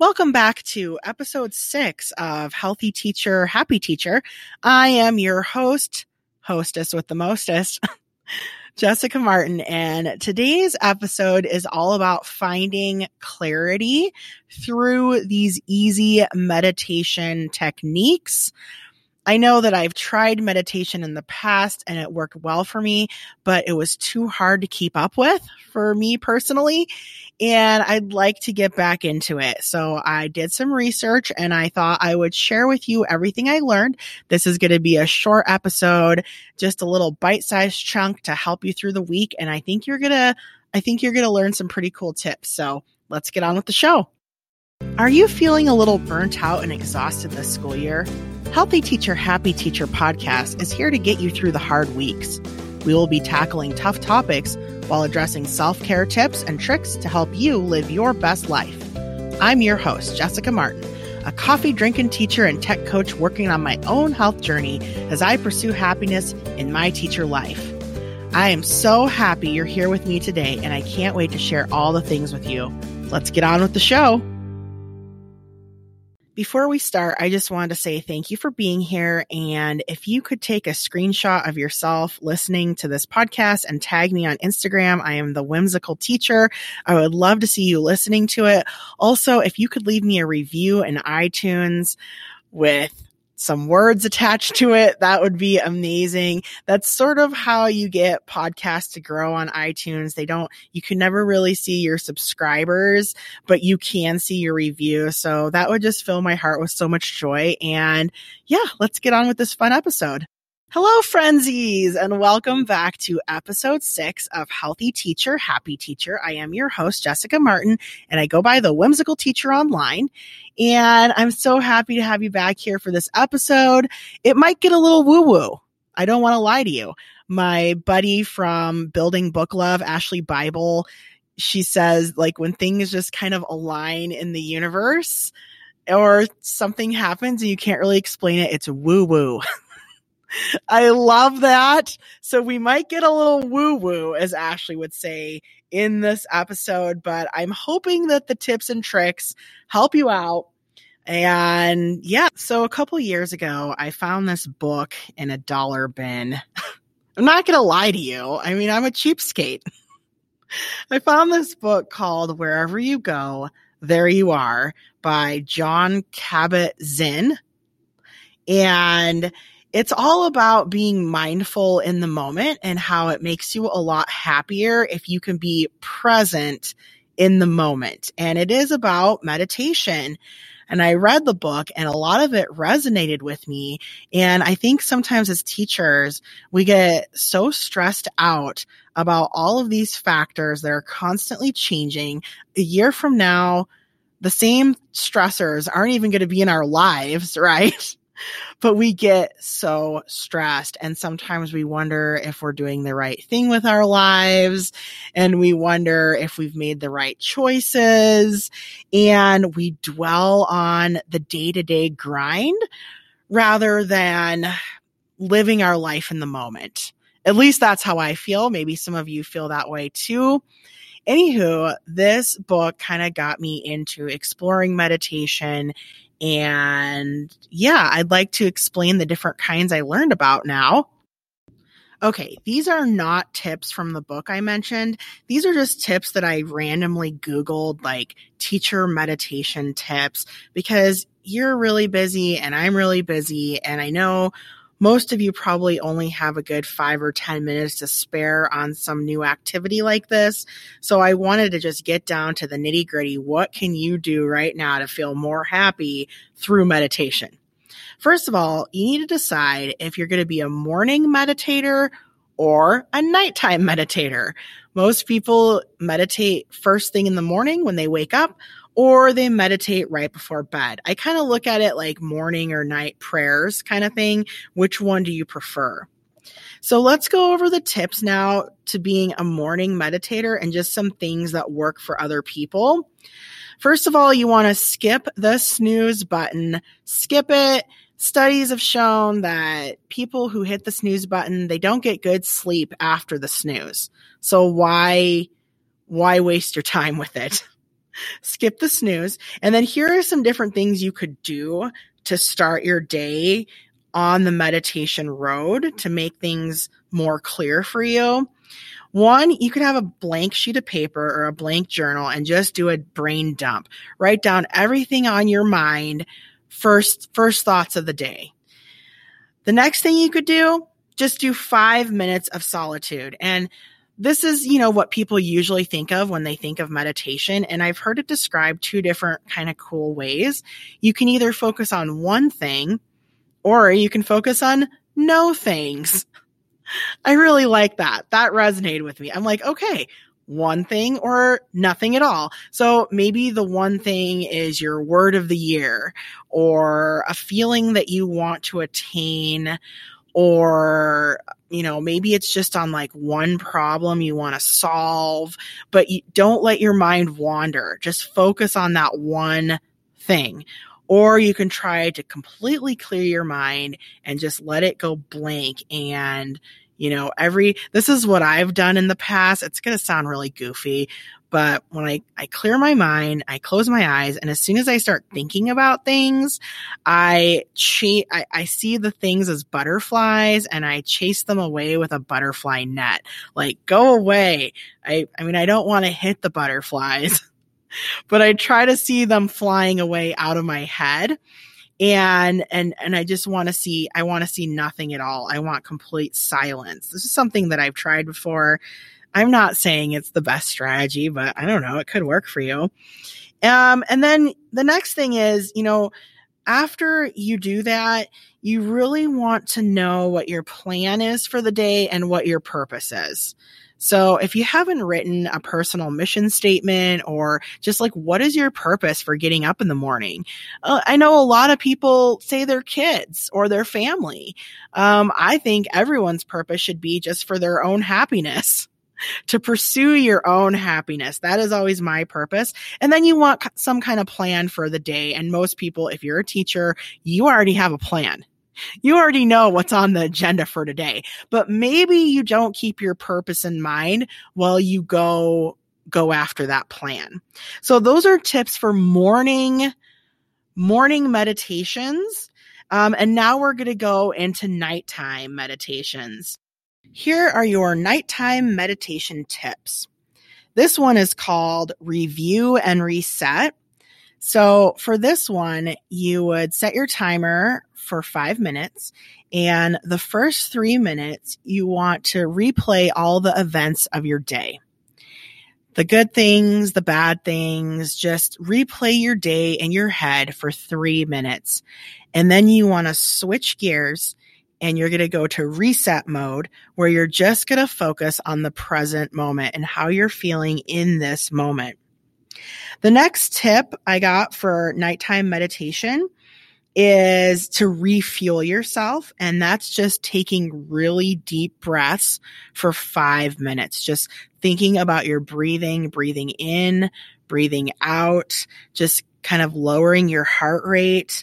Welcome back to episode six of Healthy Teacher, Happy Teacher. I am your host, hostess with the mostest, Jessica Martin, and today's episode is all about finding clarity through these easy meditation techniques. I know that I've tried meditation in the past and it worked well for me, but it was too hard to keep up with for me personally. And I'd like to get back into it. So I did some research and I thought I would share with you everything I learned. This is going to be a short episode, just a little bite sized chunk to help you through the week. And I think you're going to, I think you're going to learn some pretty cool tips. So let's get on with the show. Are you feeling a little burnt out and exhausted this school year? Healthy Teacher, Happy Teacher podcast is here to get you through the hard weeks. We will be tackling tough topics while addressing self care tips and tricks to help you live your best life. I'm your host, Jessica Martin, a coffee drinking teacher and tech coach working on my own health journey as I pursue happiness in my teacher life. I am so happy you're here with me today, and I can't wait to share all the things with you. Let's get on with the show. Before we start, I just wanted to say thank you for being here. And if you could take a screenshot of yourself listening to this podcast and tag me on Instagram, I am the whimsical teacher. I would love to see you listening to it. Also, if you could leave me a review in iTunes with some words attached to it, that would be amazing. That's sort of how you get podcasts to grow on iTunes. They don't, you can never really see your subscribers, but you can see your review. So that would just fill my heart with so much joy. And yeah, let's get on with this fun episode. Hello, frenzies, and welcome back to episode six of Healthy Teacher, Happy Teacher. I am your host, Jessica Martin, and I go by the Whimsical Teacher online. And I'm so happy to have you back here for this episode. It might get a little woo woo. I don't want to lie to you. My buddy from Building Book Love, Ashley Bible, she says, like, when things just kind of align in the universe, or something happens and you can't really explain it, it's woo woo. I love that. So we might get a little woo woo, as Ashley would say in this episode, but I'm hoping that the tips and tricks help you out. And yeah, so a couple years ago, I found this book in a dollar bin. I'm not going to lie to you. I mean, I'm a cheapskate. I found this book called Wherever You Go, There You Are by John Cabot Zinn. And it's all about being mindful in the moment and how it makes you a lot happier if you can be present in the moment. And it is about meditation. And I read the book and a lot of it resonated with me. And I think sometimes as teachers, we get so stressed out about all of these factors that are constantly changing. A year from now, the same stressors aren't even going to be in our lives, right? But we get so stressed and sometimes we wonder if we're doing the right thing with our lives and we wonder if we've made the right choices and we dwell on the day-to-day grind rather than living our life in the moment. At least that's how I feel. Maybe some of you feel that way too. Anywho, this book kind of got me into exploring meditation and yeah, I'd like to explain the different kinds I learned about now. Okay, these are not tips from the book I mentioned. These are just tips that I randomly Googled, like teacher meditation tips, because you're really busy and I'm really busy. And I know most of you probably only have a good five or 10 minutes to spare on some new activity like this. So I wanted to just get down to the nitty gritty. What can you do right now to feel more happy through meditation? First of all, you need to decide if you're going to be a morning meditator or a nighttime meditator. Most people meditate first thing in the morning when they wake up, or they meditate right before bed. I kind of look at it like morning or night prayers kind of thing. Which one do you prefer? So let's go over the tips now to being a morning meditator and just some things that work for other people. First of all, you want to skip the snooze button. Skip it. Studies have shown that people who hit the snooze button, they don't get good sleep after the snooze. So why, why waste your time with it? skip the snooze. And then here are some different things you could do to start your day on the meditation road to make things more clear for you. One, you could have a blank sheet of paper or a blank journal and just do a brain dump. Write down everything on your mind, first, first thoughts of the day. The next thing you could do, just do five minutes of solitude. And this is, you know, what people usually think of when they think of meditation. And I've heard it described two different kind of cool ways. You can either focus on one thing or you can focus on no things. I really like that. That resonated with me. I'm like, okay, one thing or nothing at all. So maybe the one thing is your word of the year or a feeling that you want to attain or you know maybe it's just on like one problem you want to solve but you don't let your mind wander. Just focus on that one thing. Or you can try to completely clear your mind and just let it go blank and you know every this is what i've done in the past. It's going to sound really goofy but when I, I clear my mind, I close my eyes, and as soon as I start thinking about things, I, cha- I, I see the things as butterflies and I chase them away with a butterfly net. Like, go away. I, I mean, I don't want to hit the butterflies, but I try to see them flying away out of my head and and and I just want to see I want to see nothing at all. I want complete silence. This is something that I've tried before I'm not saying it's the best strategy, but I don't know. It could work for you. Um, and then the next thing is, you know, after you do that, you really want to know what your plan is for the day and what your purpose is. So if you haven't written a personal mission statement or just like, what is your purpose for getting up in the morning? Uh, I know a lot of people say their kids or their family. Um, I think everyone's purpose should be just for their own happiness to pursue your own happiness. That is always my purpose. And then you want some kind of plan for the day. And most people, if you're a teacher, you already have a plan. You already know what's on the agenda for today, but maybe you don't keep your purpose in mind while you go go after that plan. So those are tips for morning morning meditations. Um, and now we're going to go into nighttime meditations. Here are your nighttime meditation tips. This one is called Review and Reset. So for this one, you would set your timer for five minutes. And the first three minutes, you want to replay all the events of your day. The good things, the bad things, just replay your day in your head for three minutes. And then you want to switch gears and you're going to go to reset mode where you're just going to focus on the present moment and how you're feeling in this moment. The next tip I got for nighttime meditation is to refuel yourself. And that's just taking really deep breaths for five minutes, just thinking about your breathing, breathing in, breathing out, just kind of lowering your heart rate.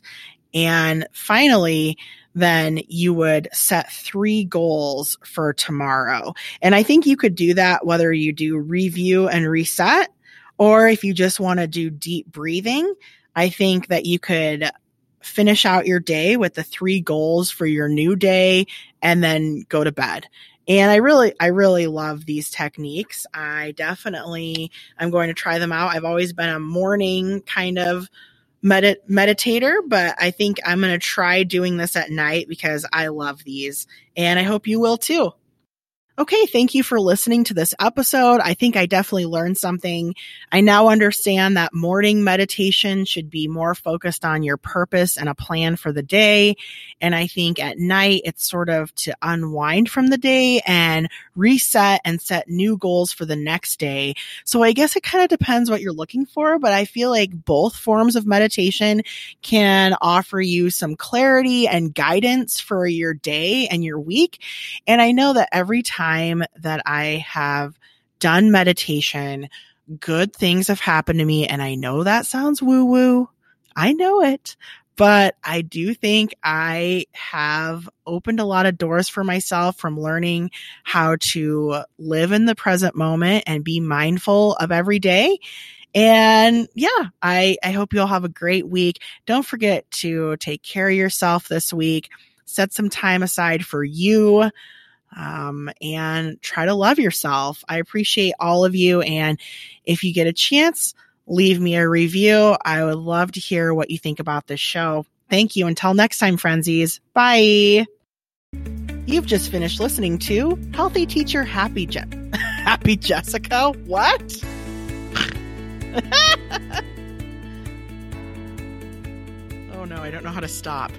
And finally, then you would set three goals for tomorrow. And I think you could do that whether you do review and reset or if you just want to do deep breathing. I think that you could finish out your day with the three goals for your new day and then go to bed. And I really, I really love these techniques. I definitely, I'm going to try them out. I've always been a morning kind of medit- meditator, but I think I'm going to try doing this at night because I love these and I hope you will too. Okay, thank you for listening to this episode. I think I definitely learned something. I now understand that morning meditation should be more focused on your purpose and a plan for the day. And I think at night, it's sort of to unwind from the day and reset and set new goals for the next day. So I guess it kind of depends what you're looking for, but I feel like both forms of meditation can offer you some clarity and guidance for your day and your week. And I know that every time time that I have done meditation, good things have happened to me. And I know that sounds woo woo. I know it, but I do think I have opened a lot of doors for myself from learning how to live in the present moment and be mindful of every day. And yeah, I, I hope you all have a great week. Don't forget to take care of yourself this week. Set some time aside for you um, and try to love yourself. I appreciate all of you. And if you get a chance, leave me a review. I would love to hear what you think about this show. Thank you. Until next time, frenzies. Bye. You've just finished listening to Healthy Teacher Happy Je- Happy Jessica. What? oh no, I don't know how to stop.